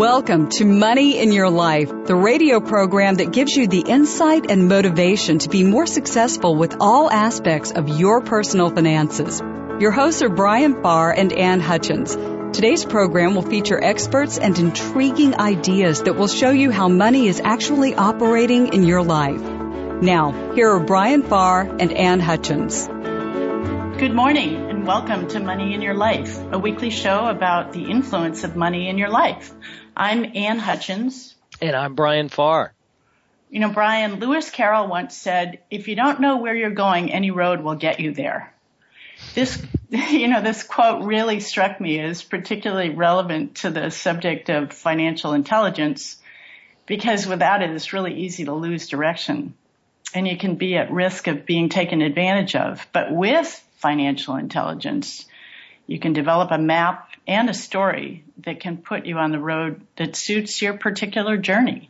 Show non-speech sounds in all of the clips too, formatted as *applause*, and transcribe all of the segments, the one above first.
Welcome to Money in Your Life, the radio program that gives you the insight and motivation to be more successful with all aspects of your personal finances. Your hosts are Brian Farr and Ann Hutchins. Today's program will feature experts and intriguing ideas that will show you how money is actually operating in your life. Now, here are Brian Farr and Ann Hutchins. Good morning and welcome to Money in Your Life, a weekly show about the influence of money in your life. I'm Ann Hutchins. And I'm Brian Farr. You know, Brian, Lewis Carroll once said, if you don't know where you're going, any road will get you there. This, *laughs* you know, this quote really struck me as particularly relevant to the subject of financial intelligence because without it, it's really easy to lose direction and you can be at risk of being taken advantage of. But with financial intelligence, you can develop a map and a story that can put you on the road that suits your particular journey.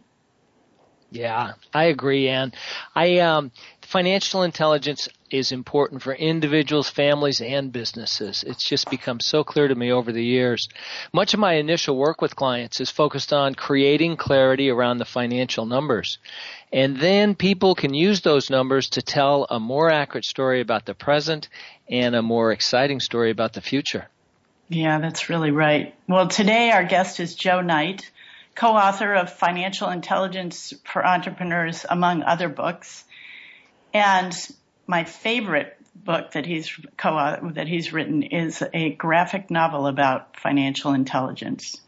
Yeah, I agree, Ann. I um, financial intelligence is important for individuals, families, and businesses. It's just become so clear to me over the years. Much of my initial work with clients is focused on creating clarity around the financial numbers. And then people can use those numbers to tell a more accurate story about the present and a more exciting story about the future. Yeah, that's really right. Well, today our guest is Joe Knight, co-author of Financial Intelligence for Entrepreneurs, among other books. And my favorite book that he's co that he's written is a graphic novel about financial intelligence.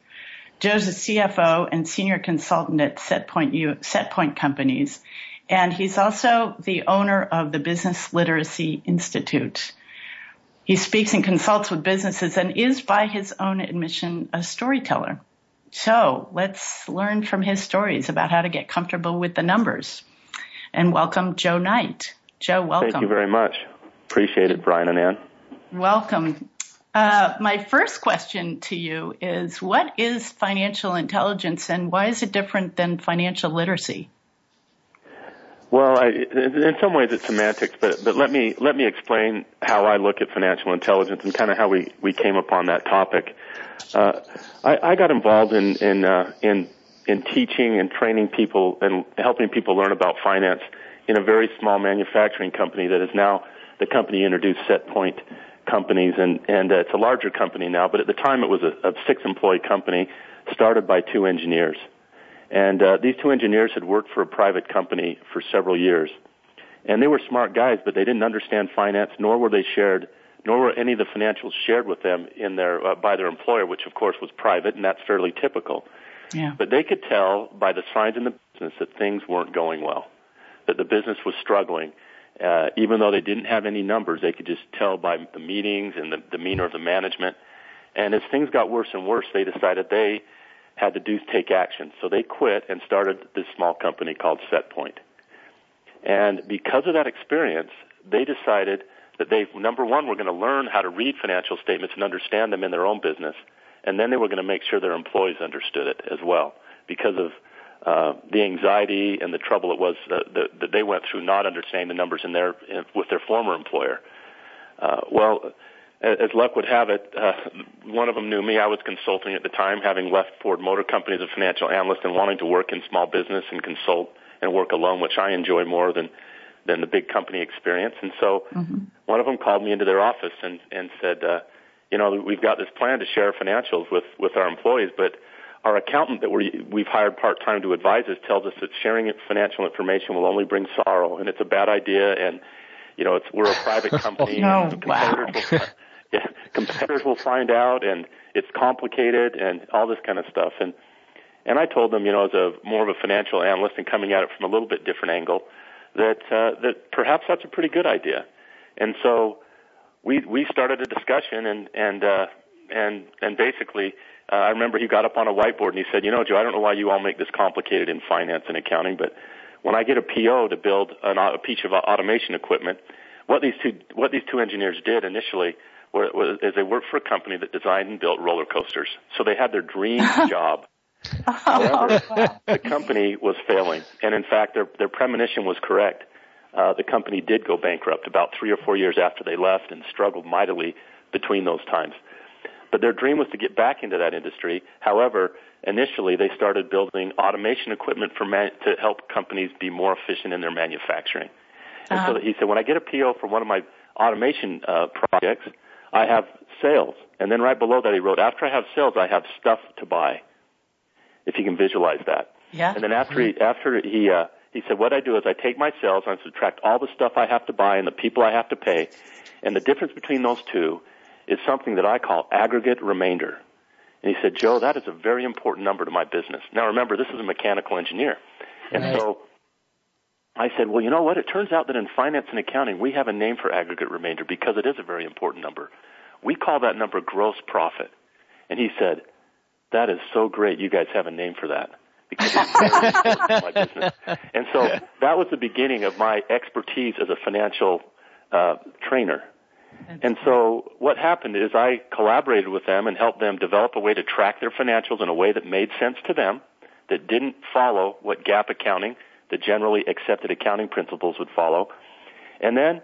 Joe's a CFO and senior consultant at Setpoint, U, Setpoint Companies, and he's also the owner of the Business Literacy Institute. He speaks and consults with businesses and is, by his own admission, a storyteller. So let's learn from his stories about how to get comfortable with the numbers. And welcome Joe Knight. Joe, welcome. Thank you very much. Appreciate it, Brian and Ann. Welcome. Uh, my first question to you is what is financial intelligence and why is it different than financial literacy? Well, I, in some ways it's semantics, but but let me let me explain how I look at financial intelligence and kind of how we we came upon that topic. Uh, I, I got involved in in uh, in in teaching and training people and helping people learn about finance in a very small manufacturing company that is now the company introduced Setpoint companies, and and uh, it's a larger company now. But at the time, it was a, a six employee company started by two engineers, and uh, these two engineers had worked for a private company for several years, and they were smart guys, but they didn't understand finance, nor were they shared. Nor were any of the financials shared with them in their uh, by their employer, which of course was private, and that's fairly typical. Yeah. But they could tell by the signs in the business that things weren't going well, that the business was struggling, uh, even though they didn't have any numbers, they could just tell by the meetings and the demeanor of the management. And as things got worse and worse, they decided they had to do take action. So they quit and started this small company called Setpoint. And because of that experience, they decided that they, number one, were going to learn how to read financial statements and understand them in their own business. And then they were going to make sure their employees understood it as well because of uh, the anxiety and the trouble it was that, that, that they went through not understanding the numbers in their in, with their former employer. Uh, well, as luck would have it, uh, one of them knew me. I was consulting at the time, having left Ford Motor Company as a financial analyst and wanting to work in small business and consult and work alone, which I enjoy more than than the big company experience. And so, mm-hmm. one of them called me into their office and and said, uh, you know, we've got this plan to share financials with with our employees, but our accountant that we we've hired part time to advise us tells us that sharing financial information will only bring sorrow, and it's a bad idea. And you know, it's we're a private *laughs* company. oh, and wow. Will, yeah, *laughs* competitors will find out, and it's complicated, and all this kind of stuff. And and I told them, you know, as a more of a financial analyst and coming at it from a little bit different angle, that uh, that perhaps that's a pretty good idea. And so we we started a discussion and and uh, and and basically uh, I remember he got up on a whiteboard and he said, you know, Joe, I don't know why you all make this complicated in finance and accounting, but when I get a PO to build an, a piece of automation equipment, what these two what these two engineers did initially was, is they worked for a company that designed and built roller coasters. So they had their dream *laughs* job. However, the company was failing, and in fact, their their premonition was correct. Uh, the company did go bankrupt about three or four years after they left, and struggled mightily between those times. But their dream was to get back into that industry. However, initially they started building automation equipment for man- to help companies be more efficient in their manufacturing. And uh-huh. so he said, when I get a PO for one of my automation uh, projects, I have sales. And then right below that he wrote, after I have sales, I have stuff to buy. If you can visualize that. Yeah. And then after he, after he, uh, he said, what I do is I take my sales, I subtract all the stuff I have to buy and the people I have to pay, and the difference between those two is something that I call aggregate remainder. And he said, Joe, that is a very important number to my business. Now remember, this is a mechanical engineer. And right. so I said, well, you know what? It turns out that in finance and accounting, we have a name for aggregate remainder because it is a very important number. We call that number gross profit. And he said, that is so great. You guys have a name for that because it's very *laughs* important to my business. And so that was the beginning of my expertise as a financial uh, trainer. And so what happened is I collaborated with them and helped them develop a way to track their financials in a way that made sense to them, that didn't follow what GAAP accounting, the generally accepted accounting principles would follow. And then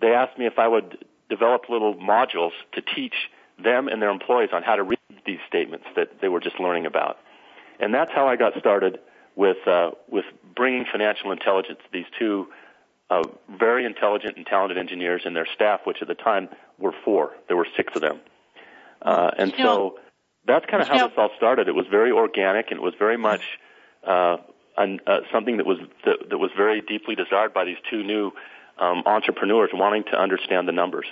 they asked me if I would develop little modules to teach them and their employees on how to read these statements that they were just learning about. And that's how I got started with uh, with bringing financial intelligence to these two uh, very intelligent and talented engineers and their staff, which at the time were four. There were six of them. Uh, and you so that's kind of how know, this all started. It was very organic and it was very much uh, an, uh, something that was that, that was very deeply desired by these two new um, entrepreneurs wanting to understand the numbers.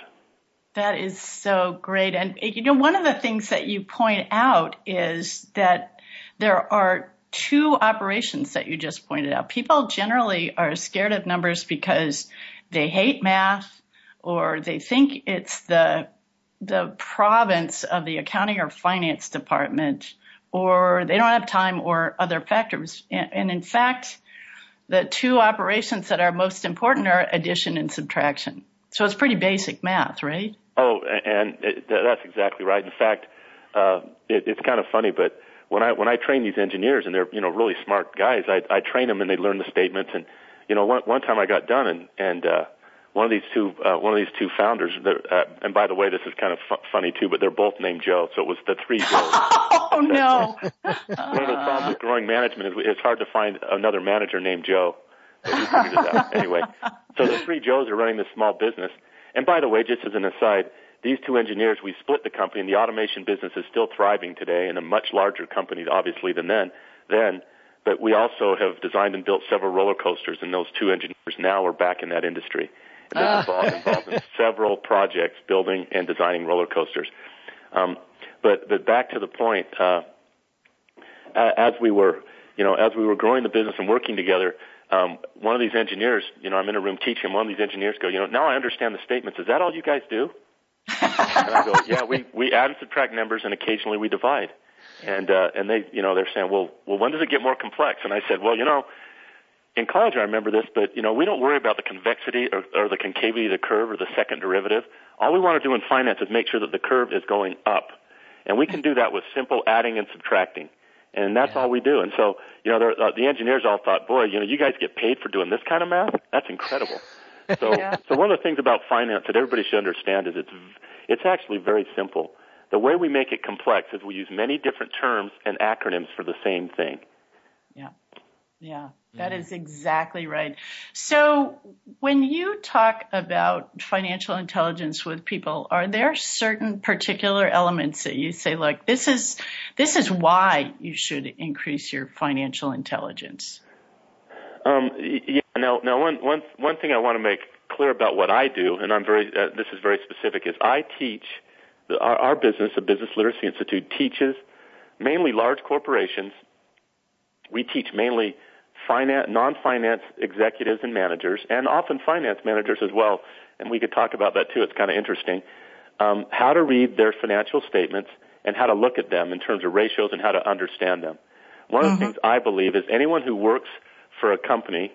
That is so great. And you know, one of the things that you point out is that there are two operations that you just pointed out. People generally are scared of numbers because they hate math or they think it's the the province of the accounting or finance department or they don't have time or other factors. And, in fact, the two operations that are most important are addition and subtraction. So it's pretty basic math, right? Oh, and that's exactly right. In fact, uh, it, it's kind of funny, but when I when I train these engineers and they're you know really smart guys, I I train them and they learn the statements. And you know one one time I got done and and uh, one of these two uh, one of these two founders. Uh, and by the way, this is kind of fu- funny too, but they're both named Joe, so it was the three *laughs* Joes. oh no! *laughs* one of the *laughs* problems with growing management is it's hard to find another manager named Joe. We figured it out anyway. So the three Joes are running this small business. And by the way, just as an aside, these two engineers, we split the company, and the automation business is still thriving today in a much larger company, obviously, than then. Then, but we also have designed and built several roller coasters, and those two engineers now are back in that industry. And they're involved, involved in *laughs* several projects building and designing roller coasters. Um, but, but back to the point, uh, as we were, you know, as we were growing the business and working together, um, one of these engineers, you know, I'm in a room teaching. One of these engineers go, you know, now I understand the statements. Is that all you guys do? and I go, *laughs* yeah, we we add and subtract numbers, and occasionally we divide. And uh, and they, you know, they're saying, well, well, when does it get more complex? And I said, well, you know, in college I remember this, but you know, we don't worry about the convexity or, or the concavity of the curve or the second derivative. All we want to do in finance is make sure that the curve is going up, and we can do that with simple adding and subtracting. And that's yeah. all we do. And so, you know, uh, the engineers all thought, boy, you know, you guys get paid for doing this kind of math? That's incredible. *laughs* So, yeah. so one of the things about finance that everybody should understand is it's it's actually very simple. The way we make it complex is we use many different terms and acronyms for the same thing. Yeah. Yeah, that is exactly right. So when you talk about financial intelligence with people, are there certain particular elements that you say, look, this is this is why you should increase your financial intelligence? Um, yeah. Now, now one one one thing I want to make clear about what I do, and I'm very uh, this is very specific, is I teach the, our, our business, the Business Literacy Institute, teaches mainly large corporations. We teach mainly finance, non-finance executives and managers, and often finance managers as well. And we could talk about that too. It's kind of interesting. Um, how to read their financial statements and how to look at them in terms of ratios and how to understand them. One of the mm-hmm. things I believe is anyone who works for a company,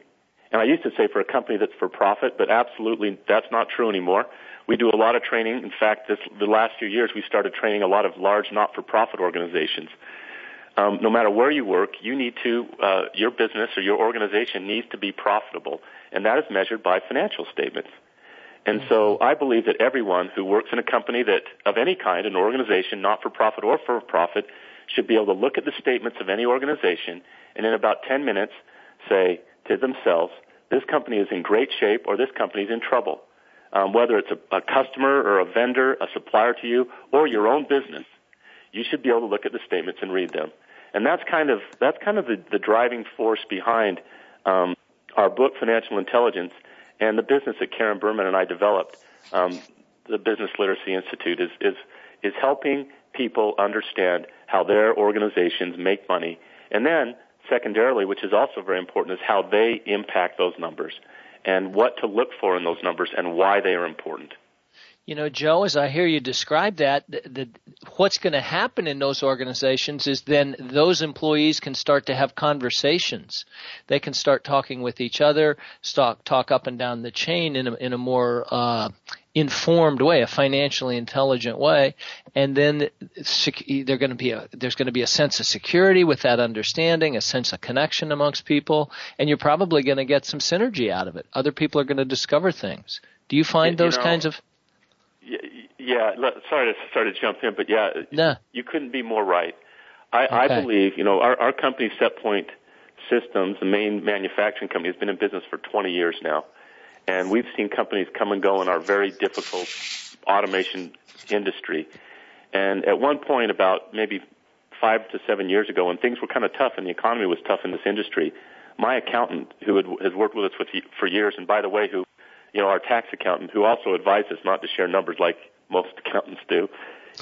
and I used to say for a company that's for profit, but absolutely that's not true anymore. We do a lot of training. In fact, this, the last few years we started training a lot of large not-for-profit organizations. Um, no matter where you work, you need to, uh, your business or your organization needs to be profitable, and that is measured by financial statements. And so mm-hmm. I believe that everyone who works in a company that, of any kind, an organization, not for profit or for profit, should be able to look at the statements of any organization and in about 10 minutes say to themselves, this company is in great shape or this company is in trouble. Um, whether it's a, a customer or a vendor, a supplier to you, or your own business, you should be able to look at the statements and read them. And that's kind of that's kind of the, the driving force behind um, our book, Financial Intelligence, and the business that Karen Berman and I developed. Um, the Business Literacy Institute is is is helping people understand how their organizations make money. And then, secondarily, which is also very important, is how they impact those numbers and what to look for in those numbers and why they are important. You know, Joe, as I hear you describe that, the, the, what's going to happen in those organizations is then those employees can start to have conversations. They can start talking with each other, talk, talk up and down the chain in a, in a more uh, informed way, a financially intelligent way, and then they're going to be a, there's going to be a sense of security with that understanding, a sense of connection amongst people, and you're probably going to get some synergy out of it. Other people are going to discover things. Do you find you those know, kinds of yeah, sorry to sorry to jump in, but yeah, no. you couldn't be more right. I, okay. I believe you know our, our company, SetPoint Systems, the main manufacturing company, has been in business for 20 years now, and we've seen companies come and go in our very difficult automation industry. And at one point, about maybe five to seven years ago, when things were kind of tough and the economy was tough in this industry, my accountant, who had, has worked with us with, for years, and by the way, who you know, our tax accountant, who also advised us not to share numbers like most accountants do,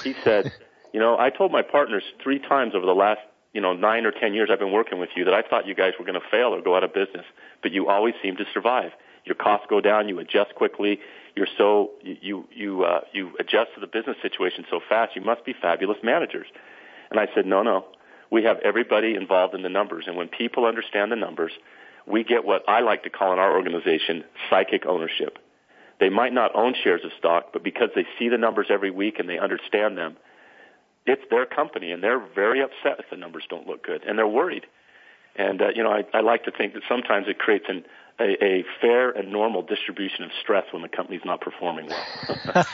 he said, *laughs* you know, I told my partners three times over the last, you know, nine or ten years I've been working with you that I thought you guys were going to fail or go out of business, but you always seem to survive. Your costs go down, you adjust quickly, you're so you you uh, you adjust to the business situation so fast. You must be fabulous managers. And I said, no, no. We have everybody involved in the numbers, and when people understand the numbers, we get what I like to call in our organization psychic ownership. They might not own shares of stock, but because they see the numbers every week and they understand them, it's their company and they're very upset if the numbers don't look good and they're worried. And, uh, you know, I, I like to think that sometimes it creates an, a, a fair and normal distribution of stress when the company's not performing well.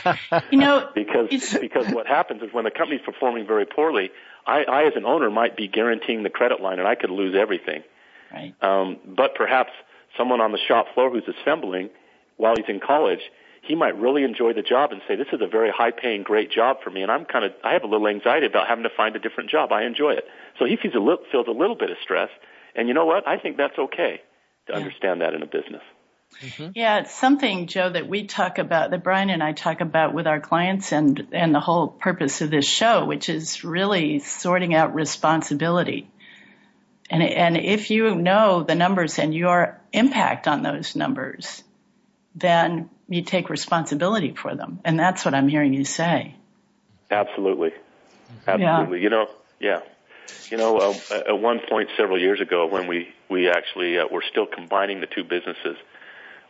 *laughs* you know, because, because what happens is when the company's performing very poorly, I, I as an owner might be guaranteeing the credit line and I could lose everything. Right. Um, but perhaps someone on the shop floor who's assembling while he's in college, he might really enjoy the job and say, "This is a very high-paying, great job for me," and I'm kind of I have a little anxiety about having to find a different job. I enjoy it, so he feels a little, feels a little bit of stress, and you know what? I think that's okay to yeah. understand that in a business. Mm-hmm. Yeah, it's something, Joe, that we talk about, that Brian and I talk about with our clients and, and the whole purpose of this show, which is really sorting out responsibility. And, and if you know the numbers and your impact on those numbers, then you take responsibility for them. And that's what I'm hearing you say. Absolutely. Absolutely. Yeah. You know, yeah. You know, uh, at one point several years ago when we, we actually uh, were still combining the two businesses,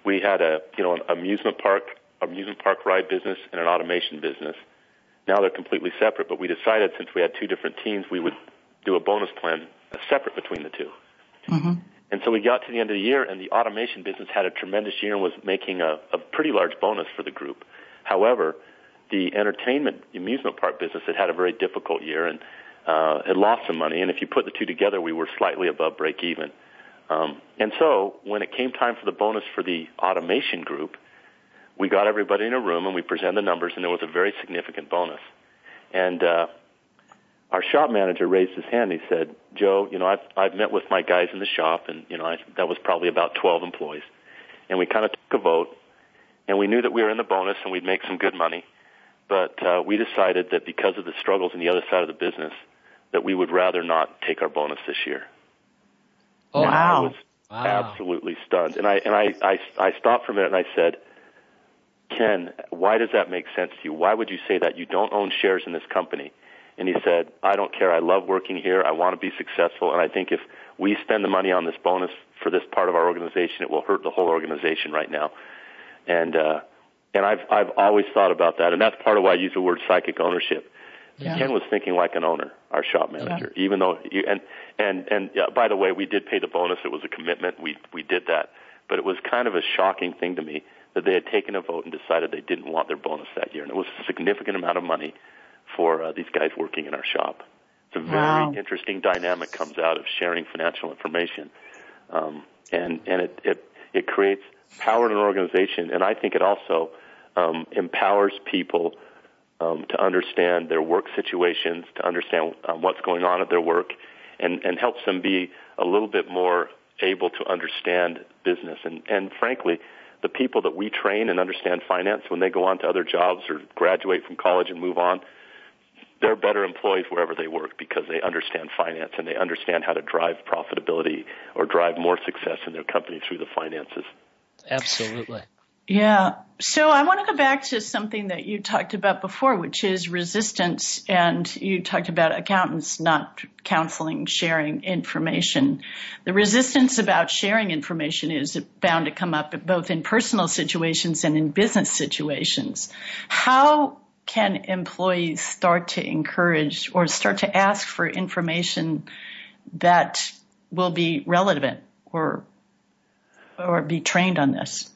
we had a, you know, an amusement park, amusement park ride business and an automation business. Now they're completely separate, but we decided since we had two different teams, we would do a bonus plan separate between the 2 mm-hmm. And so we got to the end of the year, and the automation business had a tremendous year and was making a, a pretty large bonus for the group. However, the entertainment amusement park business had had a very difficult year and uh, had lost some money. And if you put the two together, we were slightly above break even. Um, and so when it came time for the bonus for the automation group, we got everybody in a room and we presented the numbers, and there was a very significant bonus. And uh, our shop manager raised his hand. And he said, "Joe, you know, I've I've met with my guys in the shop, and you know, I, that was probably about 12 employees, and we kind of took a vote, and we knew that we were in the bonus and we'd make some good money, but uh, we decided that because of the struggles in the other side of the business, that we would rather not take our bonus this year. Oh, wow! I was wow. absolutely stunned. And I and I, I I stopped for a minute and I said, Ken, why does that make sense to you? Why would you say that? You don't own shares in this company. And he said, I don't care. I love working here. I want to be successful. And I think if we spend the money on this bonus for this part of our organization, it will hurt the whole organization right now. And, uh, and I've, I've always thought about that. And that's part of why I use the word psychic ownership. Yeah. Ken was thinking like an owner, our shop manager, yeah. even though, you, and, and, and by the way, we did pay the bonus. It was a commitment. We, we did that. But it was kind of a shocking thing to me that they had taken a vote and decided they didn't want their bonus that year. And it was a significant amount of money for uh, these guys working in our shop. It's a very wow. interesting dynamic comes out of sharing financial information. Um, and, and it, it, it creates power in an organization. And I think it also, um, empowers people, um, to understand their work situations, to understand um, what's going on at their work, and, and helps them be a little bit more able to understand business. And, and frankly, the people that we train and understand finance when they go on to other jobs or graduate from college and move on, they're better employees wherever they work because they understand finance and they understand how to drive profitability or drive more success in their company through the finances. Absolutely. Yeah. So I want to go back to something that you talked about before, which is resistance. And you talked about accountants not counseling, sharing information. The resistance about sharing information is bound to come up both in personal situations and in business situations. How can employees start to encourage or start to ask for information that will be relevant or or be trained on this?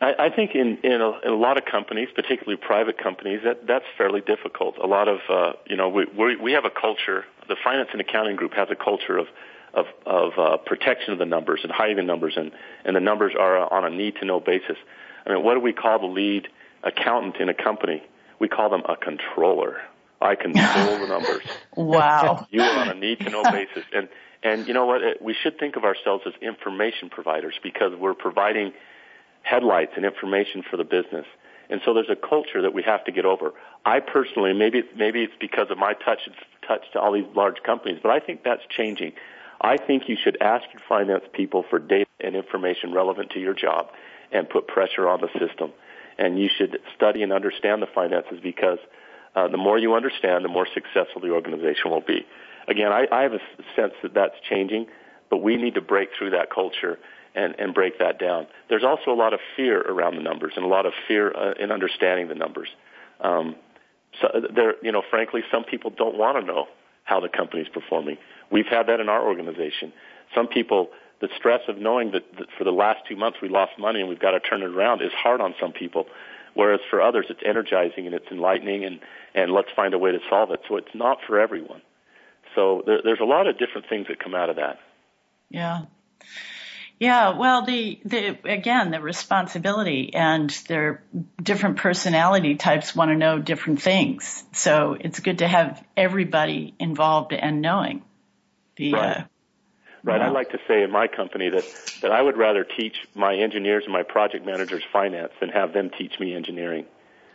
I, think in in a, in a lot of companies, particularly private companies, that that's fairly difficult. A lot of uh, you know we we we have a culture. The finance and accounting group has a culture of of of uh, protection of the numbers and hiding the numbers, and and the numbers are on a need to know basis. I mean, what do we call the lead accountant in a company? We call them a controller. I control the numbers. *laughs* Wow. you are on a need to know basis, and and you know what? We should think of ourselves as information providers because we're providing headlights and information for the business. And so there's a culture that we have to get over. I personally, maybe maybe it's because of my touch touch to all these large companies, but I think that's changing. I think you should ask your finance people for data and information relevant to your job and put pressure on the system. And you should study and understand the finances because uh, the more you understand, the more successful the organization will be. Again, I, I have a sense that that's changing, but we need to break through that culture and, and break that down. There's also a lot of fear around the numbers and a lot of fear uh, in understanding the numbers. Um, so there, you know, frankly, some people don't want to know how the company's performing. We've had that in our organization. Some people, the stress of knowing that, that for the last two months we lost money and we've got to turn it around is hard on some people. Whereas for others, it's energizing and it's enlightening and, and let's find a way to solve it. So it's not for everyone. So there, there's a lot of different things that come out of that. Yeah. Yeah, well, the, the, again, the responsibility and their different personality types want to know different things. So it's good to have everybody involved and knowing. The, right. Uh, right. Well, I like to say in my company that, that I would rather teach my engineers and my project managers finance than have them teach me engineering.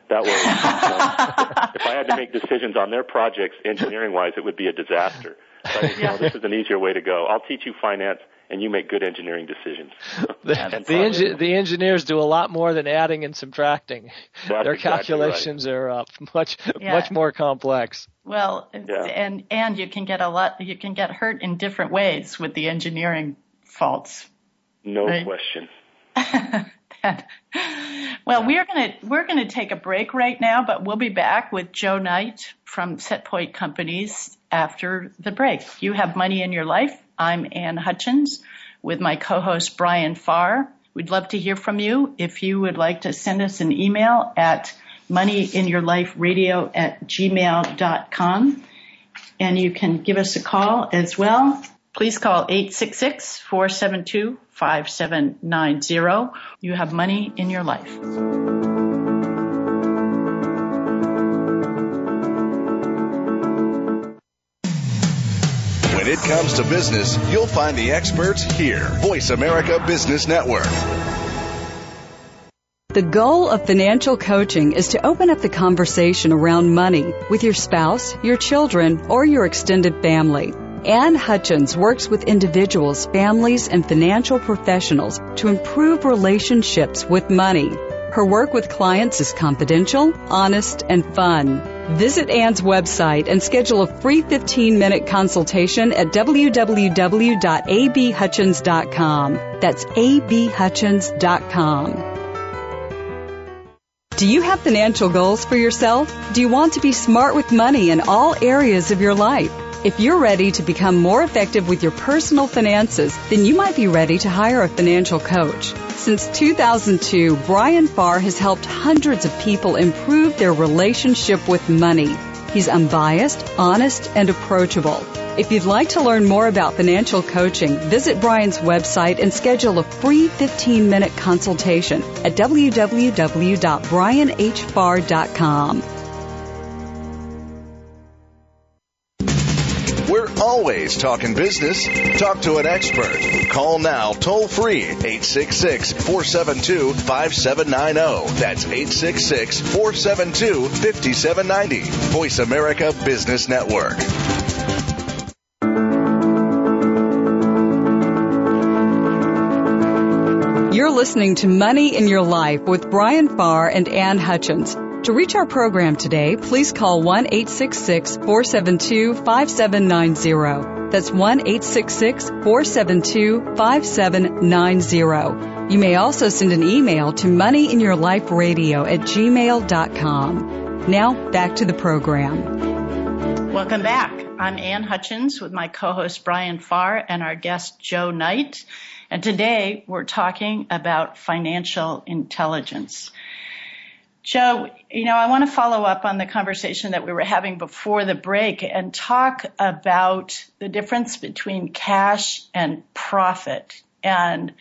That way, you *laughs* know, if I had to make decisions on their projects engineering wise, it would be a disaster. So I think, you know, this is an easier way to go. I'll teach you finance and you make good engineering decisions. *laughs* the, the, engi- the, engineers do a lot more than adding and subtracting. That's Their exactly calculations right. are uh, *laughs* much yeah. much more complex. Well, yeah. and and you can get a lot. You can get hurt in different ways with the engineering faults. No right? question. *laughs* well, we're gonna we're gonna take a break right now, but we'll be back with Joe Knight from Setpoint Companies after the break. You have money in your life. I'm Ann Hutchins with my co-host Brian Farr. We'd love to hear from you. If you would like to send us an email at moneyinyourliferadio at gmail.com and you can give us a call as well. Please call 866-472-5790. You have money in your life. When it comes to business, you'll find the experts here. Voice America Business Network. The goal of financial coaching is to open up the conversation around money with your spouse, your children, or your extended family. Ann Hutchins works with individuals, families, and financial professionals to improve relationships with money. Her work with clients is confidential, honest, and fun. Visit Ann's website and schedule a free 15 minute consultation at www.abhutchins.com. That's abhutchins.com. Do you have financial goals for yourself? Do you want to be smart with money in all areas of your life? If you're ready to become more effective with your personal finances, then you might be ready to hire a financial coach. Since 2002, Brian Farr has helped hundreds of people improve their relationship with money. He's unbiased, honest, and approachable. If you'd like to learn more about financial coaching, visit Brian's website and schedule a free 15 minute consultation at www.brianhfarr.com. always talking business. Talk to an expert. Call now toll free 866 472 5790. That's 866 472 5790. Voice America Business Network. You're listening to Money in Your Life with Brian Farr and Ann Hutchins. To reach our program today, please call 1 866 472 5790. That's 1 866 472 5790. You may also send an email to moneyinyourliferadio at gmail.com. Now, back to the program. Welcome back. I'm Ann Hutchins with my co-host Brian Farr and our guest Joe Knight. And today we're talking about financial intelligence. Joe, you know, I want to follow up on the conversation that we were having before the break and talk about the difference between cash and profit. And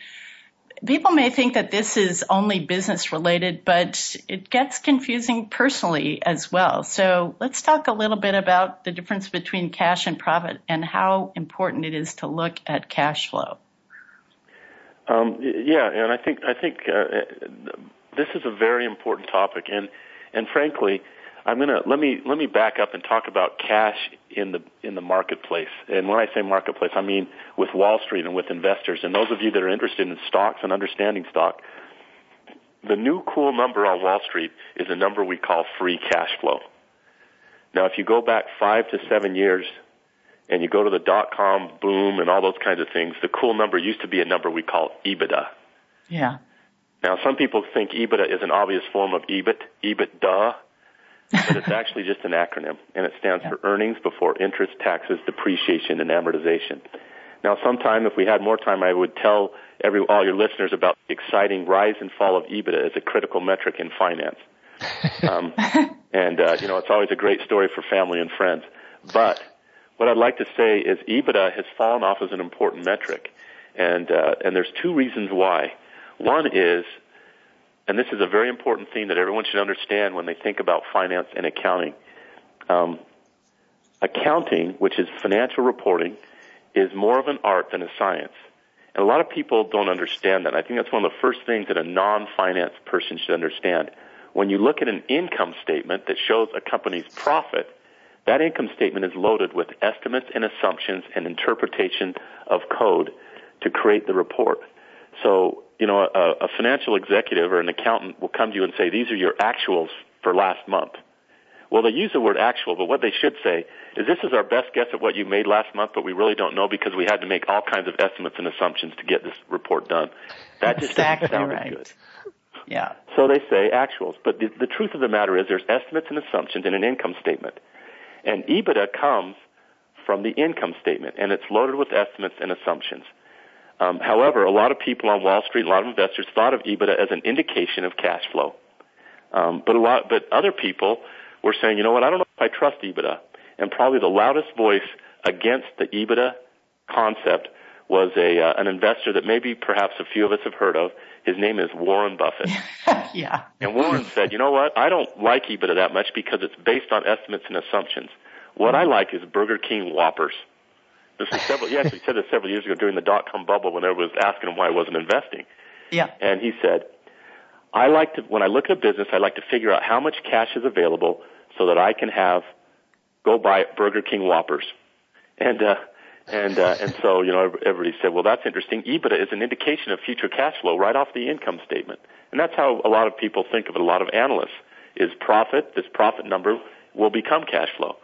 people may think that this is only business related, but it gets confusing personally as well. So let's talk a little bit about the difference between cash and profit and how important it is to look at cash flow. Um, yeah, and I think I think uh, this is a very important topic, and and frankly, I'm gonna let me let me back up and talk about cash in the in the marketplace. And when I say marketplace, I mean with Wall Street and with investors. And those of you that are interested in stocks and understanding stock, the new cool number on Wall Street is a number we call free cash flow. Now, if you go back five to seven years and you go to the dot com boom and all those kinds of things, the cool number used to be a number we call EBITDA. Yeah. Now, some people think EBITDA is an obvious form of EBIT, EBITDA, but it's *laughs* actually just an acronym, and it stands yeah. for earnings before interest, taxes, depreciation, and amortization. Now, sometime if we had more time, I would tell every all your listeners about the exciting rise and fall of EBITDA as a critical metric in finance. *laughs* Um, and uh, you know, it's always a great story for family and friends. But what I'd like to say is EBITDA has fallen off as an important metric, and uh, and there's two reasons why. One is, and this is a very important thing that everyone should understand when they think about finance and accounting. Um, accounting, which is financial reporting, is more of an art than a science. And a lot of people don't understand that. I think that's one of the first things that a non-finance person should understand. When you look at an income statement that shows a company's profit, that income statement is loaded with estimates and assumptions and interpretation of code to create the report. So, you know, a, a financial executive or an accountant will come to you and say, these are your actuals for last month. Well, they use the word actual, but what they should say is this is our best guess at what you made last month, but we really don't know because we had to make all kinds of estimates and assumptions to get this report done. That just exactly doesn't sound right. good. Yeah. So they say actuals, but the, the truth of the matter is there's estimates and assumptions in an income statement. And EBITDA comes from the income statement, and it's loaded with estimates and assumptions. Um, however, a lot of people on Wall Street, a lot of investors thought of EBITDA as an indication of cash flow. Um, but a lot, but other people were saying, you know what, I don't know if I trust EBITDA. And probably the loudest voice against the EBITDA concept was a uh, an investor that maybe perhaps a few of us have heard of. His name is Warren Buffett. *laughs* yeah. And Warren said, you know what, I don't like EBITDA that much because it's based on estimates and assumptions. What I like is Burger King Whoppers. This is several. He actually said this several years ago during the dot com bubble when everyone was asking him why he wasn't investing. Yeah. And he said, I like to when I look at a business, I like to figure out how much cash is available so that I can have go buy Burger King Whoppers. And uh, and uh, and so you know everybody said, well, that's interesting. EBITDA is an indication of future cash flow right off the income statement, and that's how a lot of people think of it. A lot of analysts is profit. This profit number will become cash flow.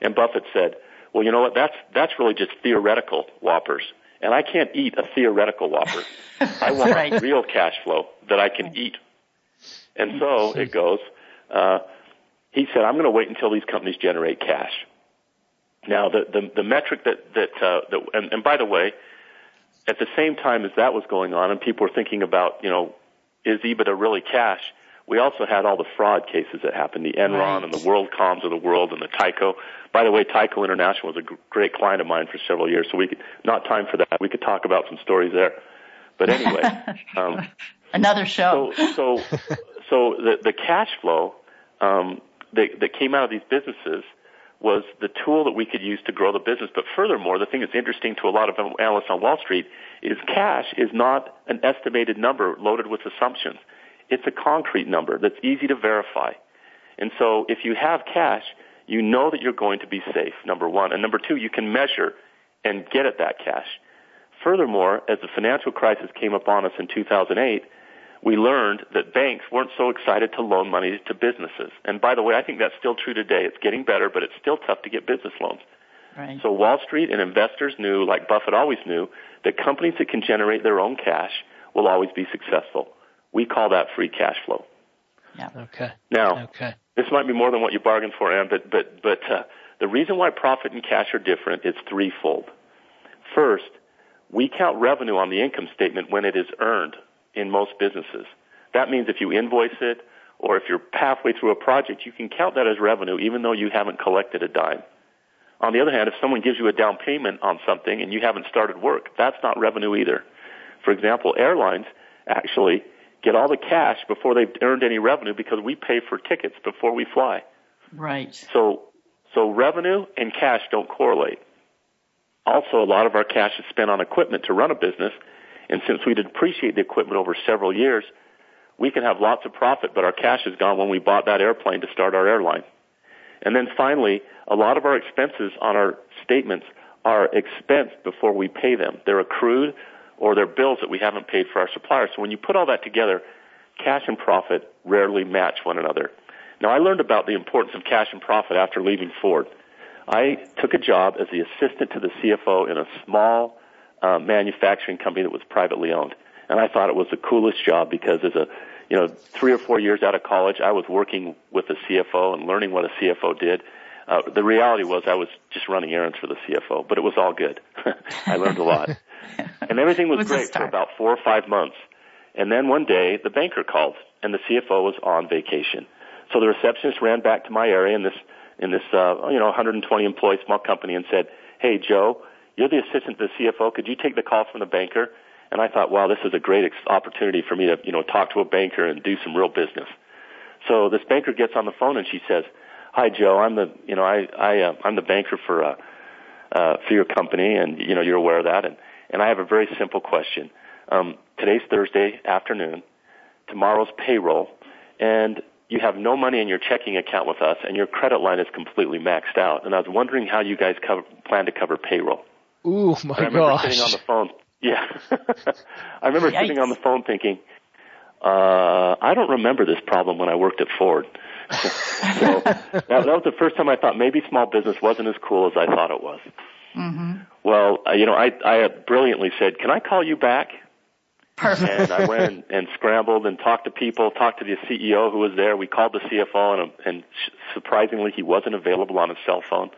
And Buffett said, well, you know what? That's that's really just theoretical whoppers, and I can't eat a theoretical whopper. *laughs* I want right. real cash flow that I can eat. And so it goes. Uh, he said, I'm going to wait until these companies generate cash. Now, the, the, the metric that, that, uh, that and, and by the way, at the same time as that was going on and people were thinking about, you know, is EBITDA really cash? We also had all the fraud cases that happened, the Enron right. and the WorldComs of the world and the Tyco. By the way, Tyco International was a great client of mine for several years, so we could, not time for that. We could talk about some stories there. But anyway, *laughs* um, another show. So, so, *laughs* so the, the cash flow, um, that, that came out of these businesses was the tool that we could use to grow the business. But furthermore, the thing that's interesting to a lot of analysts on Wall Street is cash is not an estimated number loaded with assumptions. It's a concrete number that's easy to verify. And so if you have cash, you know that you're going to be safe, number one. And number two, you can measure and get at that cash. Furthermore, as the financial crisis came upon us in 2008, we learned that banks weren't so excited to loan money to businesses. And by the way, I think that's still true today. It's getting better, but it's still tough to get business loans. Right. So Wall Street and investors knew, like Buffett always knew, that companies that can generate their own cash will always be successful. We call that free cash flow. Yeah. Okay. Now, okay. this might be more than what you bargained for, Ann, but but but uh, the reason why profit and cash are different is threefold. First, we count revenue on the income statement when it is earned in most businesses. That means if you invoice it or if you're halfway through a project, you can count that as revenue even though you haven't collected a dime. On the other hand, if someone gives you a down payment on something and you haven't started work, that's not revenue either. For example, airlines actually get all the cash before they've earned any revenue because we pay for tickets before we fly. Right. So, so revenue and cash don't correlate. Also, a lot of our cash is spent on equipment to run a business, and since we depreciate the equipment over several years, we can have lots of profit, but our cash is gone when we bought that airplane to start our airline. And then finally, a lot of our expenses on our statements are expensed before we pay them. They're accrued or their bills that we haven't paid for our suppliers. So when you put all that together, cash and profit rarely match one another. Now I learned about the importance of cash and profit after leaving Ford. I took a job as the assistant to the CFO in a small uh, manufacturing company that was privately owned, and I thought it was the coolest job because as a you know three or four years out of college, I was working with the CFO and learning what a CFO did. Uh, the reality was I was just running errands for the CFO, but it was all good. *laughs* I learned a lot. *laughs* and everything was, was great for about four or five months. And then one day the banker called and the CFO was on vacation. So the receptionist ran back to my area in this in this uh, you know 120 employee small company and said, "Hey Joe, you're the assistant to the CFO. Could you take the call from the banker?" And I thought, "Wow, this is a great ex- opportunity for me to you know talk to a banker and do some real business." So this banker gets on the phone and she says, "Hi Joe, I'm the you know I I uh, I'm the banker for uh, uh, for your company and you know you're aware of that and and I have a very simple question. Um, today's Thursday afternoon. Tomorrow's payroll, and you have no money in your checking account with us, and your credit line is completely maxed out. And I was wondering how you guys cover, plan to cover payroll. Ooh, my *laughs* I remember gosh! sitting on the phone. Yeah, I remember Yikes. sitting on the phone thinking, uh, I don't remember this problem when I worked at Ford. *laughs* so that, that was the first time I thought maybe small business wasn't as cool as I thought it was. Mm-hmm. Well, uh, you know, I, I brilliantly said, "Can I call you back?" Perfect. and I went and, and scrambled and talked to people, talked to the CEO who was there. We called the CFO, and, and surprisingly, he wasn't available on his cell phone,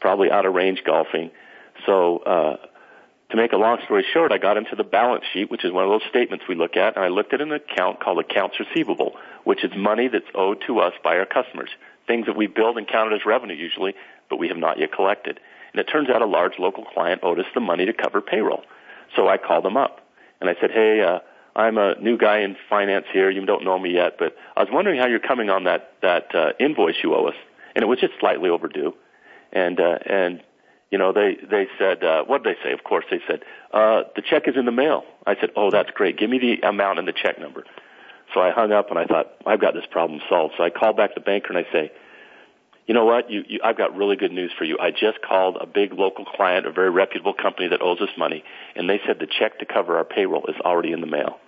probably out of range golfing. So, uh, to make a long story short, I got into the balance sheet, which is one of those statements we look at, and I looked at an account called accounts receivable, which is money that's owed to us by our customers, things that we build and counted as revenue usually, but we have not yet collected. And it turns out a large local client owed us the money to cover payroll. So I called them up and I said, "Hey, uh, I'm a new guy in finance here. You don't know me yet, but I was wondering how you're coming on that that uh, invoice you owe us." And it was just slightly overdue. And uh, and you know they they said uh, what did they say? Of course they said uh, the check is in the mail. I said, "Oh, that's great. Give me the amount and the check number." So I hung up and I thought I've got this problem solved. So I called back the banker and I say, you know what? You, you, I've got really good news for you. I just called a big local client, a very reputable company that owes us money, and they said the check to cover our payroll is already in the mail.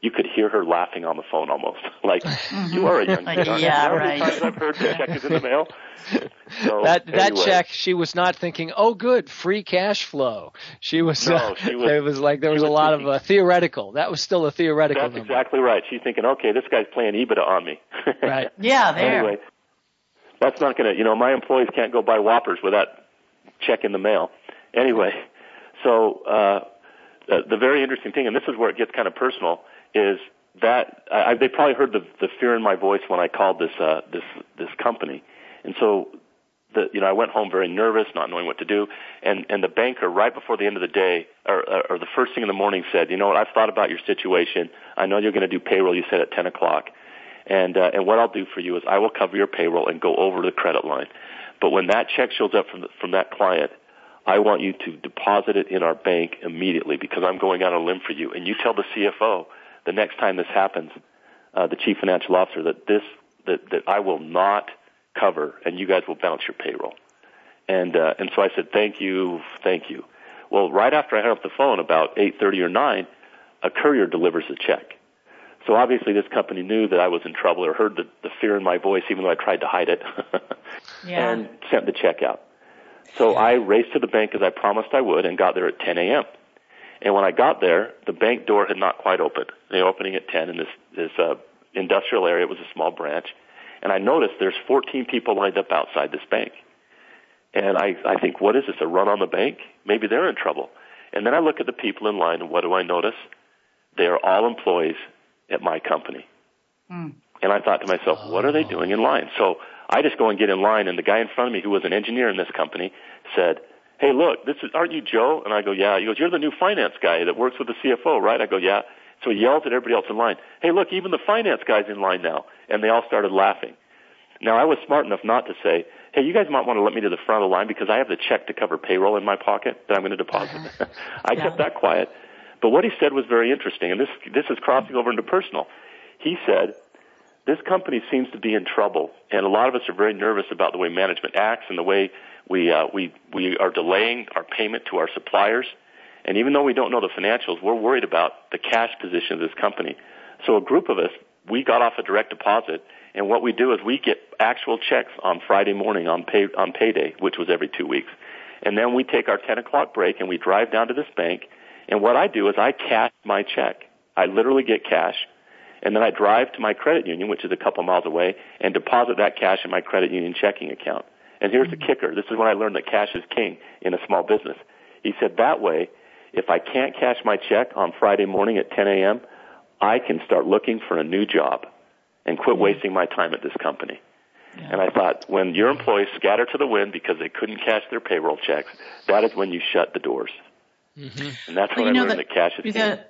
You could hear her laughing on the phone almost. *laughs* like, mm-hmm. you are a young kid, aren't yeah, you? right. times I've heard the check is in the mail. *laughs* So, that that anyway. check, she was not thinking, "Oh, good, free cash flow." She was. No, uh, she was- *laughs* it was like there was, was a lot thinking- of uh, theoretical. That was still a theoretical That's number. exactly right. She's thinking, okay, this guy's playing EBITDA on me. Right. Yeah, there. Anyway, that's not going to, you know, my employees can't go buy Whoppers with that check in the mail. Anyway, *laughs* so uh, the, the very interesting thing, and this is where it gets kind of personal, is that I, they probably heard the, the fear in my voice when I called this uh, this this company, and so the you know I went home very nervous, not knowing what to do, and and the banker right before the end of the day or or the first thing in the morning said, you know what, I've thought about your situation. I know you're going to do payroll. You said at 10 o'clock. And uh, and what I'll do for you is I will cover your payroll and go over the credit line. But when that check shows up from the, from that client, I want you to deposit it in our bank immediately because I'm going out on a limb for you. And you tell the CFO the next time this happens, uh, the chief financial officer, that this that that I will not cover, and you guys will bounce your payroll. And uh, and so I said, thank you, thank you. Well, right after I hung up the phone, about 8:30 or 9, a courier delivers a check. So obviously this company knew that I was in trouble or heard the, the fear in my voice, even though I tried to hide it, *laughs* Yeah. and sent the check out. So I raced to the bank as I promised I would and got there at 10 a.m. And when I got there, the bank door had not quite opened. They were opening at 10 in this, this uh, industrial area. It was a small branch. And I noticed there's 14 people lined up outside this bank. And I, I think, what is this, a run on the bank? Maybe they're in trouble. And then I look at the people in line, and what do I notice? They are all employees at my company. Hmm. And I thought to myself, what are they oh. doing in line? So I just go and get in line, and the guy in front of me, who was an engineer in this company, said, "Hey, look, this is aren't you Joe?" And I go, "Yeah." He goes, "You're the new finance guy that works with the CFO, right?" I go, "Yeah." So he yells at everybody else in line, "Hey, look, even the finance guy's in line now," and they all started laughing. Now I was smart enough not to say, "Hey, you guys might want to let me to the front of the line because I have the check to cover payroll in my pocket that I'm going to deposit." Uh-huh. *laughs* I kept that quiet. But what he said was very interesting, and this this is crossing over into personal. He said, "This company seems to be in trouble, and a lot of us are very nervous about the way management acts and the way we uh, we we are delaying our payment to our suppliers. And even though we don't know the financials, we're worried about the cash position of this company. So a group of us, we got off a direct deposit, and what we do is we get actual checks on Friday morning on pay on payday, which was every two weeks, and then we take our 10 o'clock break and we drive down to this bank. And what I do is I cash my check. I literally get cash, and then I drive to my credit union, which is a couple miles away, and deposit that cash in my credit union checking account. And here's the mm-hmm. kicker. This is when I learned that cash is king in a small business. He said that way, if I can't cash my check on Friday morning at 10 a.m., I can start looking for a new job and quit mm-hmm. wasting my time at this company. And I thought, when your employees scatter to the wind because they couldn't cash their payroll checks, that is when you shut the doors. Mm-hmm. And that's Well, when you I know learned that- that cash is king. The,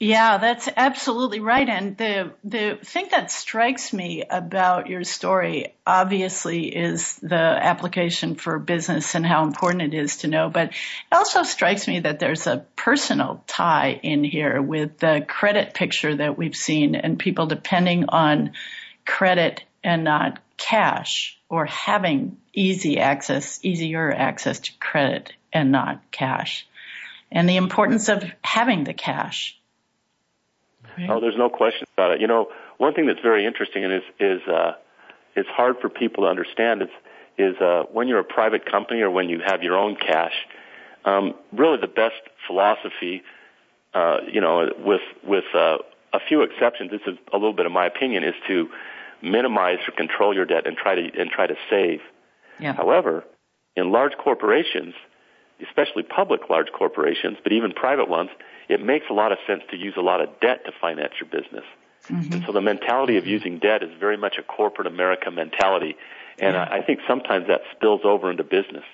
yeah, that's absolutely right. And the the thing that strikes me about your story, obviously, is the application for business and how important it is to know. But it also strikes me that there's a personal tie in here with the credit picture that we've seen and people depending on credit and not cash or having easy access, easier access to credit and not cash and the importance of having the cash. Oh, there's no question about it. You know, one thing that's very interesting and is is uh, it's hard for people to understand is is uh, when you're a private company or when you have your own cash. Um, really, the best philosophy, uh, you know, with with uh, a few exceptions, this is a little bit of my opinion, is to minimize or control your debt and try to and try to save. Yeah. However, in large corporations, especially public large corporations, but even private ones, it makes a lot of sense to use a lot of debt to finance your business. And so the mentality of using debt is very much a corporate America mentality, and I, I think sometimes that spills over into business.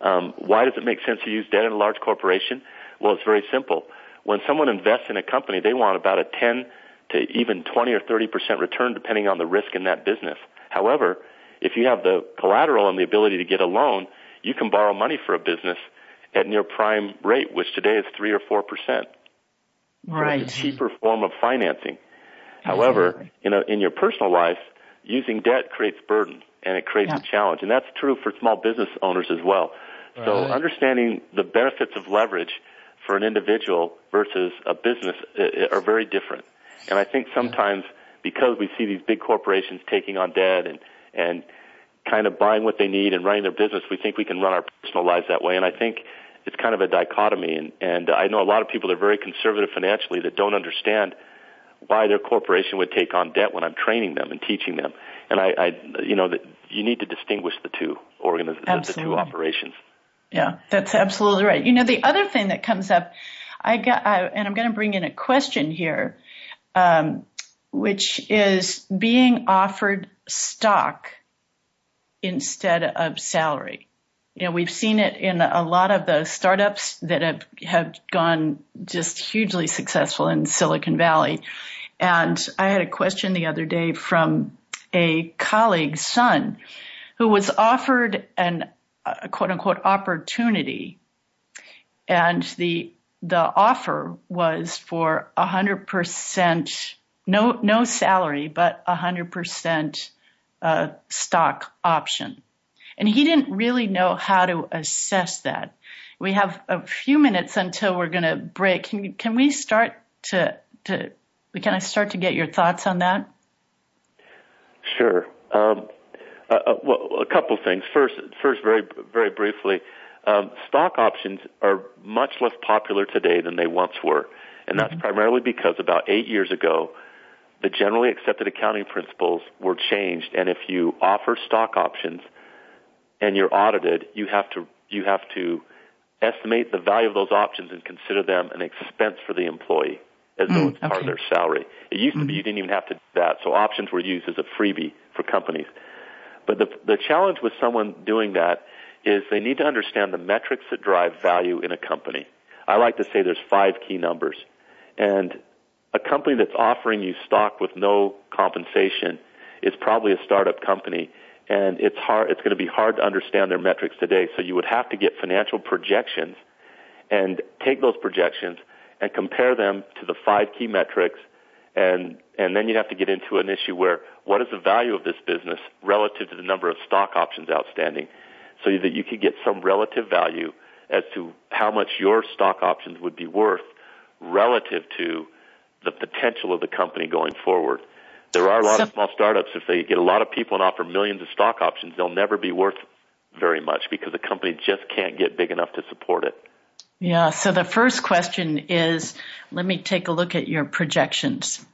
Um, why does it make sense to use debt in a large corporation? Well, it's very simple. When someone invests in a company, they want about a 10 to even 20 or 30 percent return, depending on the risk in that business. However, if you have the collateral and the ability to get a loan, you can borrow money for a business at near prime rate, which today is three or four percent. So It's a cheaper form of financing. However, in, a, in your personal life, using debt creates burden. and it creates Yeah. a challenge. And that's true for small business owners as well. So understanding the benefits of leverage for an individual versus a business uh, are very different. And I think sometimes because we see these big corporations taking on debt and and kind of buying what they need and running their business, we think we can run our personal lives that way. And I think it's kind of a dichotomy. And, and I know a lot of people that are very conservative financially that don't understand why their corporation would take on debt when I'm training them and teaching them. And I, I you know, that you need to distinguish the two organizations, the, the two operations. Yeah, that's absolutely right. You know, the other thing that comes up, I got, I, and I'm going to bring in a question here, um, which is being offered stock instead of salary. You know, we've seen it in a lot of the startups that have, have gone just hugely successful in Silicon Valley. And I had a question the other day from a colleague's son who was offered an a quote unquote opportunity and the the offer was for a hundred percent no no salary but a hundred percent uh, stock option. And he didn't really know how to assess that. We have a few minutes until we're going to break. Can, can we start to to can i start to get your thoughts on that? Sure. Um, uh, uh, well, a couple things. First, first, very, very briefly, um, stock options are much less popular today than they once were, and that's primarily because about eight years ago, the generally accepted accounting principles were changed, and if you offer stock options and you're audited, you have to you have to estimate the value of those options and consider them an expense for the employee as though mm, it's part of their salary. It used to be mm-hmm. you didn't even have to do that, so options were used as a freebie for companies. But the the challenge with someone doing that is they need to understand the metrics that drive value in a company. I like to say there's five key numbers. And a company that's offering you stock with no compensation is probably a startup company and it's hard it's going to be hard to understand their metrics today. So you would have to get financial projections and take those projections and compare them to the five key metrics and and then you'd have to get into an issue where what is the value of this business relative to the number of stock options outstanding so that you could get some relative value as to how much your stock options would be worth relative to the potential of the company going forward. There are a lot of small startups, if they get a lot of people and offer millions of stock options, they'll never be worth very much because the company just can't get big enough to support it. yeah so the first question is let me take a look at your projections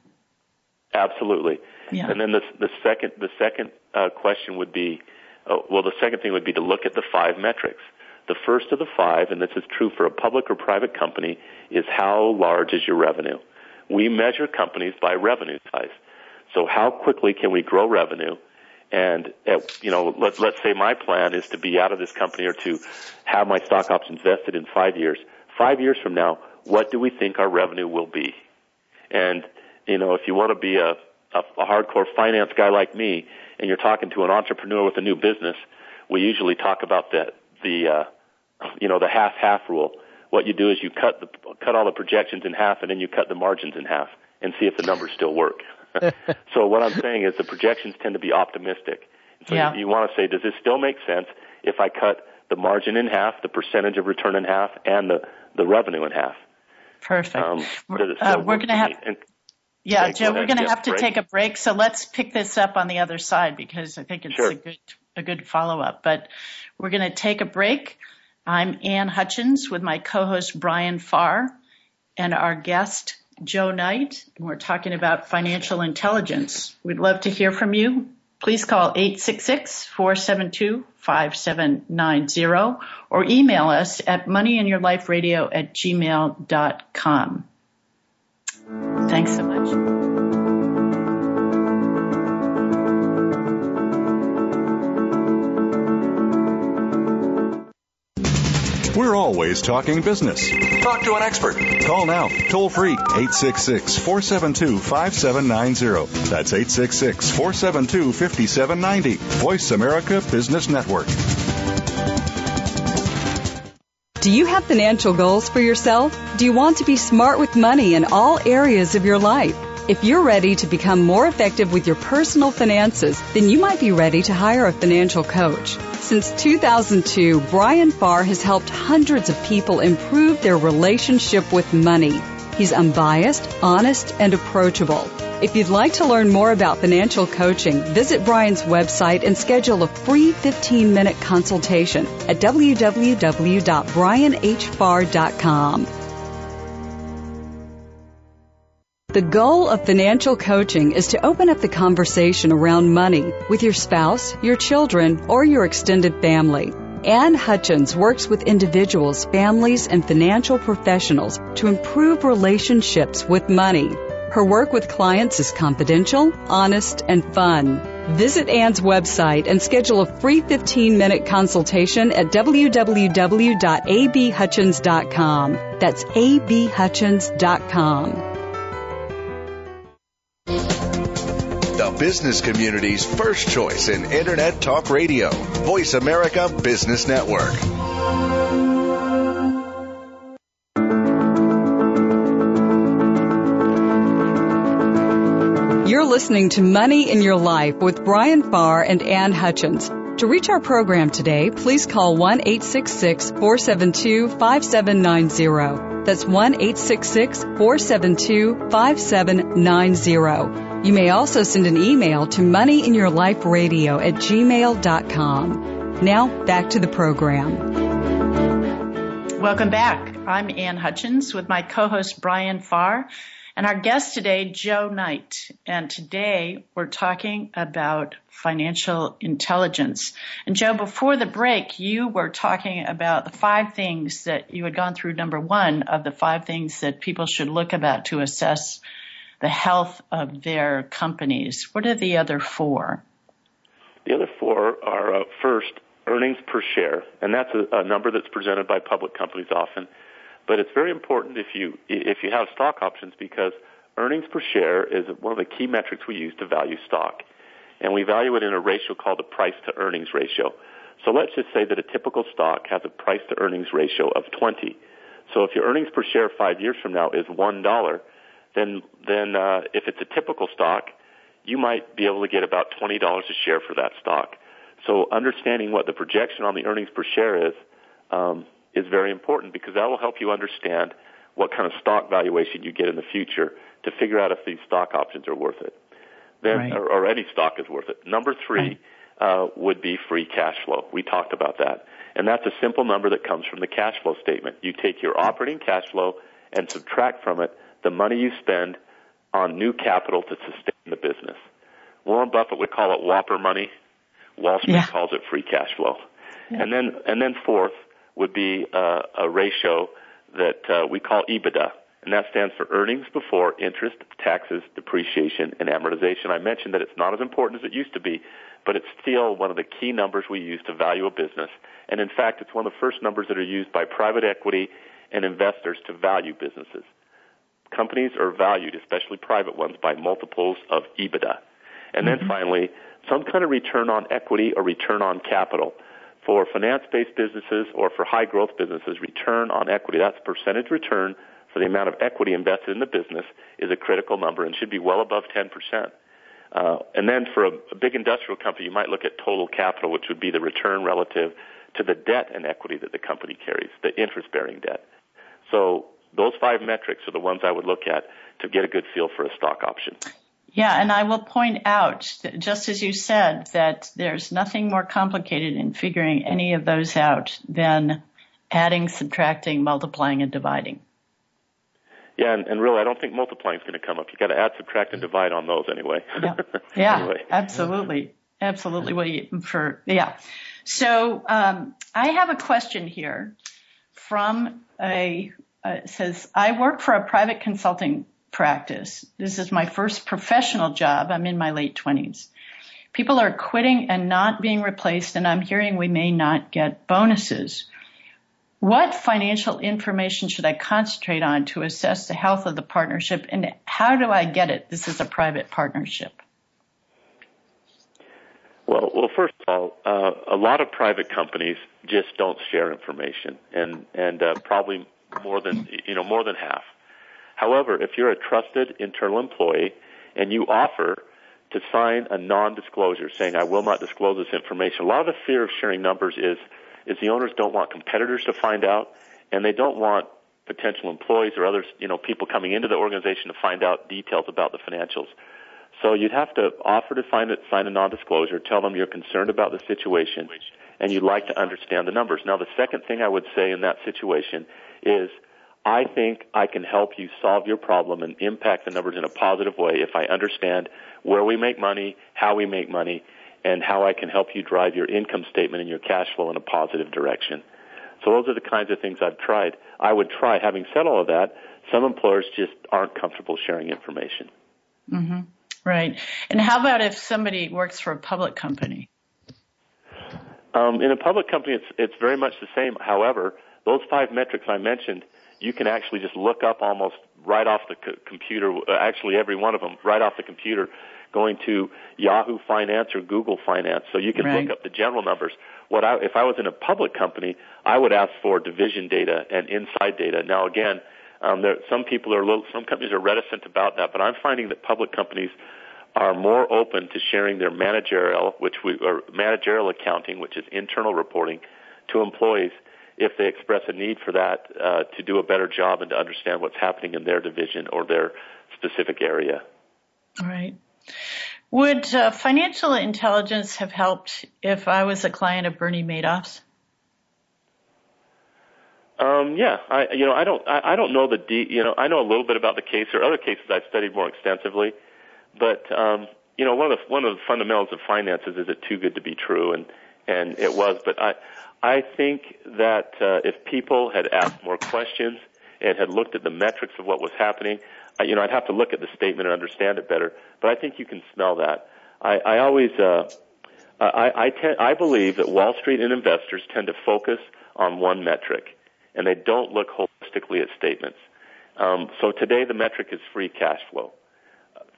Absolutely. Yeah. And then the the second the second uh, question would be, uh, well, the second thing would be to look at the five metrics. The first of the five, and this is true for a public or private company, is how large is your revenue. We measure companies by revenue size. So how quickly can we grow revenue? And at, you know, let, let's say my plan is to be out of this company or to have my stock options vested in five years. Five years from now, what do we think our revenue will be? And you know, if you want to be a, a, a hardcore finance guy like me, and you're talking to an entrepreneur with a new business, we usually talk about the the uh, you know the half half rule. What you do is you cut the cut all the projections in half, and then you cut the margins in half, and see if the numbers still work. *laughs* so what I'm saying is the projections tend to be optimistic. So Yeah. you, you want to say, does this still make sense if I cut the margin in half, the percentage of return in half, and the the revenue in half? perfect Um, we're, uh, we're going to have? And- Yeah, Okay, go Joe, we're going to have to break. take a break, so let's pick this up on the other side because I think it's Sure. a good a good follow up. But we're going to take a break. I'm Ann Hutchins with my co-host Brian Farr and our guest Joe Knight, and we're talking about financial intelligence. We'd love to hear from you. Please call 866-472-5790 or email us at moneyinyourliferadio at gmail.com. Thanks so much. We're always talking business. Talk to an expert. Call now, toll free, 866 472 5790. That's 866 472 5790. Voice America Business Network. Do you have financial goals for yourself? Do you want to be smart with money in all areas of your life? If you're ready to become more effective with your personal finances, then you might be ready to hire a financial coach. Since 2002, Brian Farr has helped hundreds of people improve their relationship with money. He's unbiased, honest, and approachable. If you'd like to learn more about financial coaching, visit Brian's website and schedule a free 15 minute consultation at www.brianhfarr.com. The goal of financial coaching is to open up the conversation around money with your spouse, your children, or your extended family. Ann Hutchins works with individuals, families, and financial professionals to improve relationships with money. Her work with clients is confidential, honest, and fun. Visit Ann's website and schedule a free 15 minute consultation at www.abhutchins.com. That's abhutchins.com. The business community's first choice in Internet Talk Radio. Voice America Business Network. You're listening to Money in Your Life with Brian Farr and Ann Hutchins. To reach our program today, please call 1 866 472 5790. That's 1 866 472 5790. You may also send an email to moneyinyourliferadio at gmail.com. Now, back to the program. Welcome back. I'm Ann Hutchins with my co-host Brian Farr and our guest today, Joe Knight. And today we're talking about financial intelligence. And Joe, before the break, you were talking about the five things that you had gone through. Number one of the five things that people should look about to assess the health of their companies. What are the other four? The other four are uh, first earnings per share, and that's a, a number that's presented by public companies often. But it's very important if you if you have stock options because earnings per share is one of the key metrics we use to value stock, and we value it in a ratio called the price to earnings ratio. So let's just say that a typical stock has a price to earnings ratio of 20. So if your earnings per share five years from now is one dollar, then then uh, if it's a typical stock, you might be able to get about twenty dollars a share for that stock. So understanding what the projection on the earnings per share is um, is very important because that will help you understand what kind of stock valuation you get in the future to figure out if these stock options are worth it. Then, right. or, or, any stock is worth it. Number three right. uh, would be free cash flow. We talked about that, and that's a simple number that comes from the cash flow statement. You take your operating cash flow and subtract from it the money you spend on new capital to sustain the business. Warren Buffett would call it Whopper money. Wall Street yeah. calls it free cash flow. Yeah. And then, and then fourth would be uh, a ratio that uh, we call EBITDA, and that stands for earnings before interest, taxes, depreciation, and amortization. I mentioned that it's not as important as it used to be, but it's still one of the key numbers we use to value a business. And in fact, it's one of the first numbers that are used by private equity and investors to value businesses companies are valued, especially private ones, by multiples of EBITDA. And mm-hmm. then finally, some kind of return on equity or return on capital. For finance-based businesses or for high growth businesses, return on equity, that's percentage return for the amount of equity invested in the business is a critical number and should be well above 10%. Uh, and then for a, a big industrial company, you might look at total capital, which would be the return relative to the debt and equity that the company carries, the interest bearing debt. So those five metrics are the ones I would look at to get a good feel for a stock option. Yeah, and I will point out, just as you said, that there's nothing more complicated in figuring any of those out than adding, subtracting, multiplying, and dividing. Yeah, and, and really, I don't think multiplying is going to come up. You've got to add, subtract, and divide on those anyway. Yeah, yeah *laughs* anyway. absolutely, absolutely. What you, for yeah. So um, I have a question here from a uh, says, I work for a private consulting practice. This is my first professional job. I'm in my late 20s. People are quitting and not being replaced, and I'm hearing we may not get bonuses. What financial information should I concentrate on to assess the health of the partnership, and how do I get it? This is a private partnership. Well, well, first of all, uh, a lot of private companies just don't share information, and and uh, probably more than you know more than half. However, if you're a trusted internal employee and you offer to sign a non-disclosure saying, I will not disclose this information, a lot of the fear of sharing numbers is, is the owners don't want competitors to find out and they don't want potential employees or others, you know, people coming into the organization to find out details about the financials. So you'd have to offer to sign, a non-disclosure, tell them you're concerned about the situation, and you'd like to understand the numbers. Now, the second thing I would say in that situation is I think I can help you solve your problem and impact the numbers in a positive way if I understand where we make money, how we make money, and how I can help you drive your income statement and your cash flow in a positive direction. So those are the kinds of things I've tried. I would try. Having said all of that, some employers just aren't comfortable sharing information. Mm-hmm. Right. And how about if somebody works for a public company? Um, in a public company, it's it's very much the same. However, those five metrics I mentioned, you can actually just look up almost right off the co- computer. Uh, actually, every one of them right off the computer, going to Yahoo Finance or Google Finance. So you can right. look up the general numbers. What I, if I was in a public company, I would ask for division data and inside data. Now, again, um, there, some people are little, some companies are reticent about that, but I'm finding that public companies are more open to sharing their managerial, which we, or managerial accounting, which is internal reporting, to employees if they express a need for that uh, to do a better job and to understand what's happening in their division or their specific area. All right. Would uh, financial intelligence have helped if I was a client of Bernie Madoff's? Um, yeah, I you know I don't I, I don't know the de- you know I know a little bit about the case or other cases I've studied more extensively. But um, you know, one of the one of the fundamentals of finances is it too good to be true, and and it was. But I I think that uh, if people had asked more questions and had looked at the metrics of what was happening, I, you know, I'd have to look at the statement and understand it better. But I think you can smell that. I, I always uh, I I, I believe that Wall Street and investors tend to focus on one metric, and they don't look holistically at statements. Um, so today the metric is free cash flow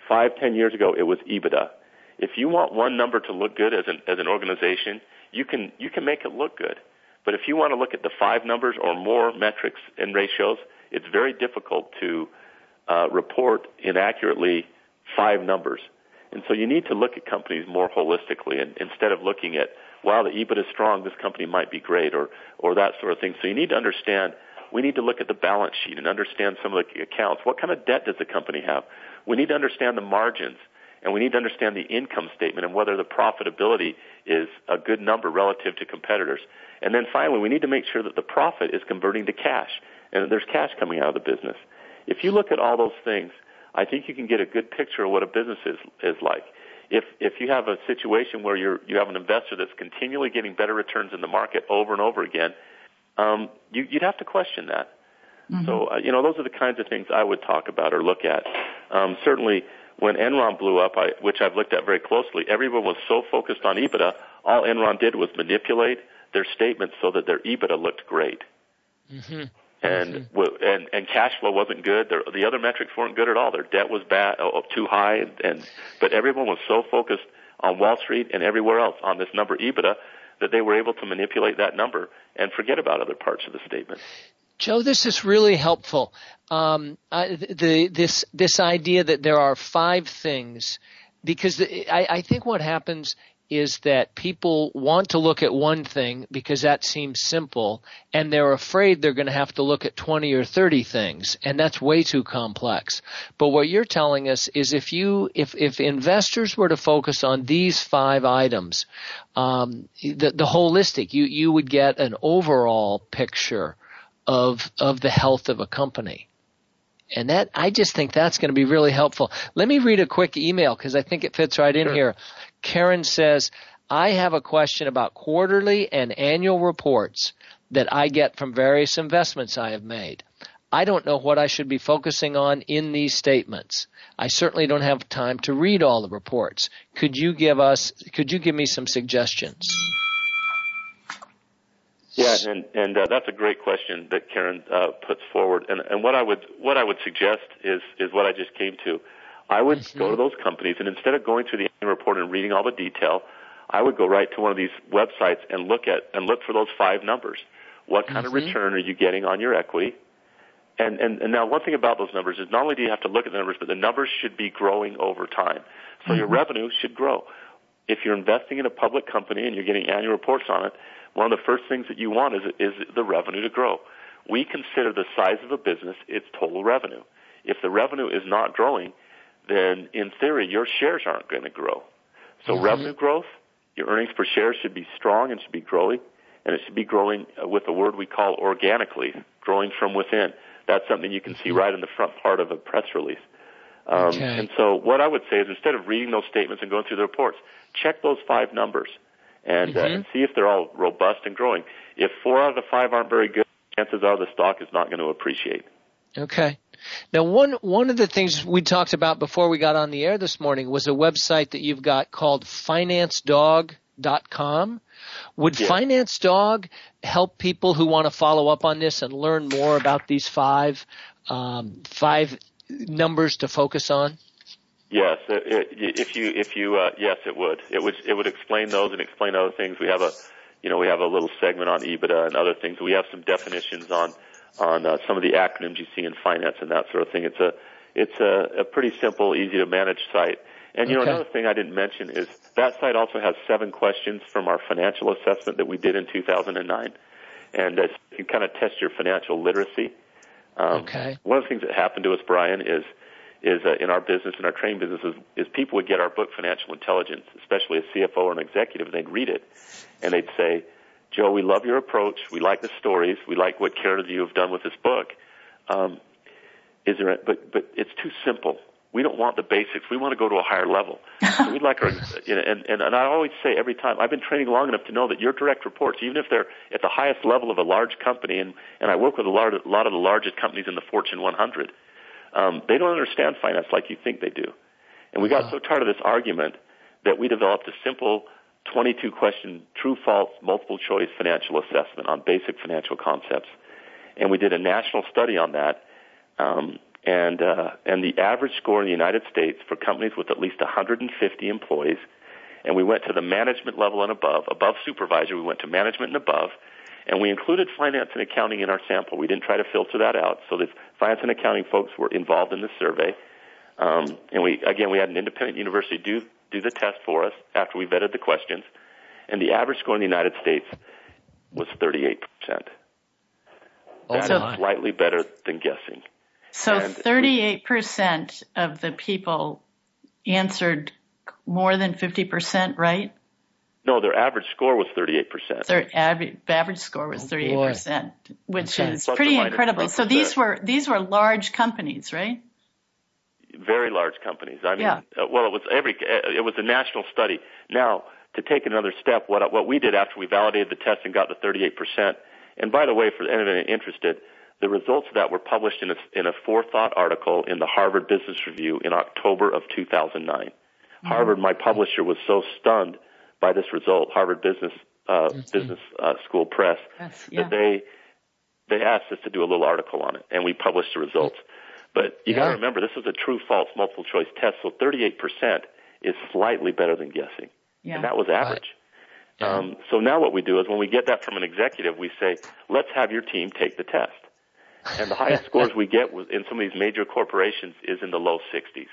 five, ten years ago, it was EBITDA. If you want one number to look good as an, as an organization, you can, you can make it look good. But if you want to look at the five numbers or more metrics and ratios, it's very difficult to uh, report inaccurately five numbers. And so you need to look at companies more holistically and instead of looking at, wow, the EBITDA is strong, this company might be great or, or that sort of thing. So you need to understand, we need to look at the balance sheet and understand some of the accounts. What kind of debt does the company have? We need to understand the margins and we need to understand the income statement and whether the profitability is a good number relative to competitors. And then finally, we need to make sure that the profit is converting to cash and that there's cash coming out of the business. If you look at all those things, I think you can get a good picture of what a business is, is like. If, if you have a situation where you're, you have an investor that's continually getting better returns in the market over and over again, um, you, you'd have to question that. Mm-hmm. So, uh, you know, those are the kinds of things I would talk about or look at. Um, certainly, when Enron blew up, I, which I've looked at very closely, everyone was so focused on EBITDA, all Enron did was manipulate their statements so that their EBITDA looked great. Mm-hmm. And, mm-hmm. and and cash flow wasn't good. Their, the other metrics weren't good at all. Their debt was bad, oh, too high, and, and but everyone was so focused on Wall Street and everywhere else on this number EBITDA that they were able to manipulate that number and forget about other parts of the statement. Joe, this is really helpful. Um, the, this this idea that there are five things, because the, I, I think what happens is that people want to look at one thing because that seems simple, and they're afraid they're going to have to look at 20 or 30 things, and that's way too complex. But what you're telling us is if you, if, if investors were to focus on these five items, um, the, the holistic, you, you would get an overall picture of of the health of a company. And that I just think that's going to be really helpful. Let me read a quick email because I think it fits right in here. Karen says, "I have a question about quarterly and annual reports that I get from various investments I have made. I don't know what I should be focusing on in these statements. I certainly don't have time to read all the reports. Could you give us could you give me some suggestions?" Yeah, and and uh, that's a great question that Karen uh, puts forward. And and what I would what I would suggest is is what I just came to. I would mm-hmm. go to those companies and instead of going through the annual report and reading all the detail, I would go right to one of these websites and look at and look for those five numbers. What kind mm-hmm. of return are you getting on your equity? and, and, and now one thing about those numbers is not only do you have to look at the numbers, but the numbers should be growing over time. So mm-hmm. your revenue should grow. If you're investing in a public company and you're getting annual reports on it, one of the first things that you want is, is the revenue to grow. We consider the size of a business its total revenue. If the revenue is not growing, then in theory your shares aren't going to grow. So mm-hmm. revenue growth, your earnings per share should be strong and should be growing, and it should be growing with a word we call organically, growing from within. That's something you can see mm-hmm. right in the front part of a press release. Um, okay. And so what I would say is instead of reading those statements and going through the reports, check those five numbers and, uh, mm-hmm. uh, and see if they're all robust and growing. If four out of the five aren't very good, chances are the stock is not going to appreciate. Okay. Now, one one of the things we talked about before we got on the air this morning was a website that you've got called FinanceDog.com. Would. Finance Dog help people who want to follow up on this and learn more about these five um, five numbers to focus on? Yes, if you if you uh, yes, it would. It would it would explain those and explain other things. We have a you know we have a little segment on EBITDA and other things. We have some definitions on on uh, some of the acronyms you see in finance and that sort of thing. It's a it's a, a pretty simple, easy to manage site. And you okay. know another thing I didn't mention is that site also has seven questions from our financial assessment that we did in 2009, and uh, you can kind of test your financial literacy. Um, okay. One of the things that happened to us, Brian, is is uh, in our business, in our training business, is, is people would get our book, Financial Intelligence, especially a CFO or an executive, and they'd read it, and they'd say, Joe, we love your approach. We like the stories. We like what Karen and you have done with this book. Um, is there? A, but but it's too simple. We don't want the basics. We want to go to a higher level. so we'd like our, *laughs* you know, and, and, and I always say every time, I've been training long enough to know that your direct reports, even if they're at the highest level of a large company, and, and I work with a lot, of, a lot of the largest companies in the Fortune 100, um, they don't understand finance like you think they do. And we got so tired of this argument that we developed a simple 22 question true false multiple choice financial assessment on basic financial concepts. And we did a national study on that. Um, and, uh, and the average score in the United States for companies with at least 150 employees, and we went to the management level and above, above supervisor, we went to management and above, and we included finance and accounting in our sample. We didn't try to filter that out, so the finance and accounting folks were involved in the survey. Um, and we, again, we had an independent university do do the test for us after we vetted the questions, and the average score in the United States was 38%. That is slightly better than guessing. So and 38% of the people answered more than 50%, right? No, their average score was 38%. Their average, average score was 38%, oh which okay. is Plus pretty incredible. 3%. So these were these were large companies, right? very large companies. I mean, yeah. uh, well, it was every uh, it was a national study. Now, to take another step, what what we did after we validated the test and got the 38 percent. And by the way, for anyone interested, the results of that were published in a, in a forethought article in the Harvard Business Review in October of 2009. Mm-hmm. Harvard, my publisher, was so stunned by this result, Harvard Business uh, mm-hmm. Business uh, School Press, yes, yeah. that they they asked us to do a little article on it, and we published the results. But you yeah. got to remember, this is a true false multiple choice test, so 38% is slightly better than guessing. Yeah. And that was average. Right. Um, so now what we do is when we get that from an executive, we say, let's have your team take the test. And the highest *laughs* scores we get in some of these major corporations is in the low 60s.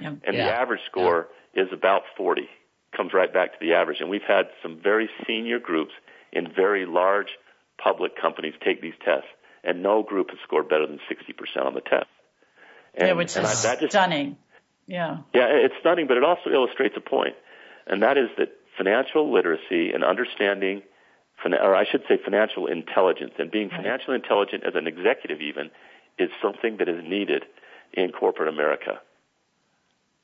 Yep. And yeah. the average score yeah. is about 40. Comes right back to the average. And we've had some very senior groups in very large public companies take these tests, and no group has scored better than 60% on the test. And, yeah, which is I, just, stunning. Yeah. Yeah, it's stunning, but it also illustrates a point, and that is that financial literacy and understanding, or I should say financial intelligence, and being financially intelligent as an executive even, is something that is needed in corporate America.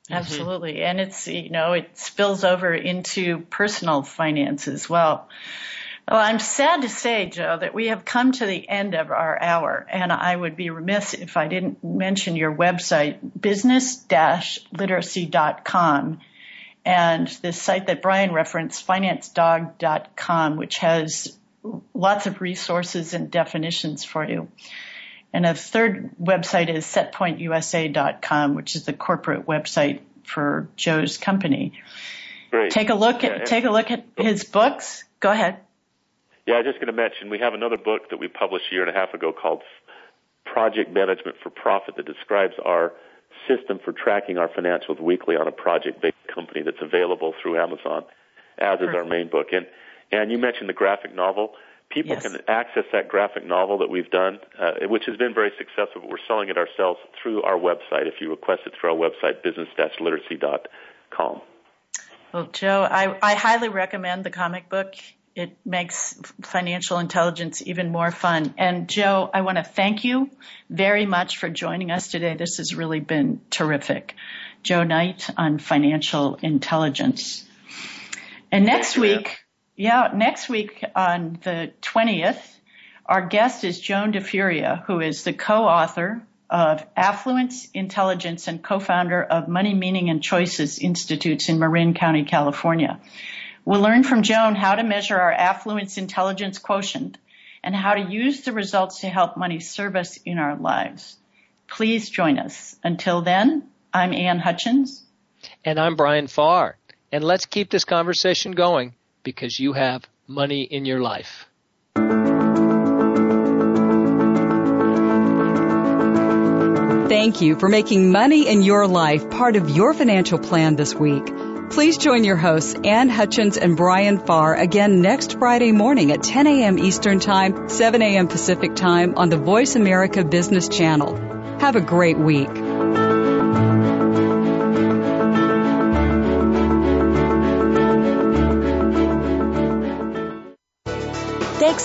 Mm-hmm. Absolutely. And it's, you know, it spills over into personal finance as well. Well, I'm sad to say, Joe, that we have come to the end of our hour, and I would be remiss if I didn't mention your website, business-literacy.com, and the site that Brian referenced, financedog.com, which has lots of resources and definitions for you. And a third website is setpointusa.com, which is the corporate website for Joe's company. Great. Take a look at take a look at oh. his books. Go ahead. Yeah, I was just going to mention we have another book that we published a year and a half ago called Project Management for Profit that describes our system for tracking our financials weekly on a project-based company that's available through Amazon, as is our main book. And and you mentioned the graphic novel. People Yes. can access that graphic novel that we've done, uh, which has been very successful. But we're selling it ourselves through our website. If you request it through our website, business-literacy.com. Well, Joe, I, I highly recommend the comic book. It makes financial intelligence even more fun. And Joe, I want to thank you very much for joining us today. This has really been terrific. Joe Knight on financial intelligence. And next week, yeah, next week on the 20th, our guest is Joan DiFuria, who is the co-author of Affluence, Intelligence, and co-founder of Money, Meaning, and Choices Institutes in Marin County, California. We'll learn from Joan how to measure our affluence intelligence quotient and how to use the results to help money serve us in our lives. Please join us. Until then, I'm Ann Hutchins. And I'm Brian Farr. And let's keep this conversation going because you have money in your life. Thank you for making money in your life part of your financial plan this week. Please join your hosts, Ann Hutchins and Brian Farr, again next Friday morning at 10 a.m. Eastern Time, 7 a.m. Pacific Time on the Voice America Business Channel. Have a great week.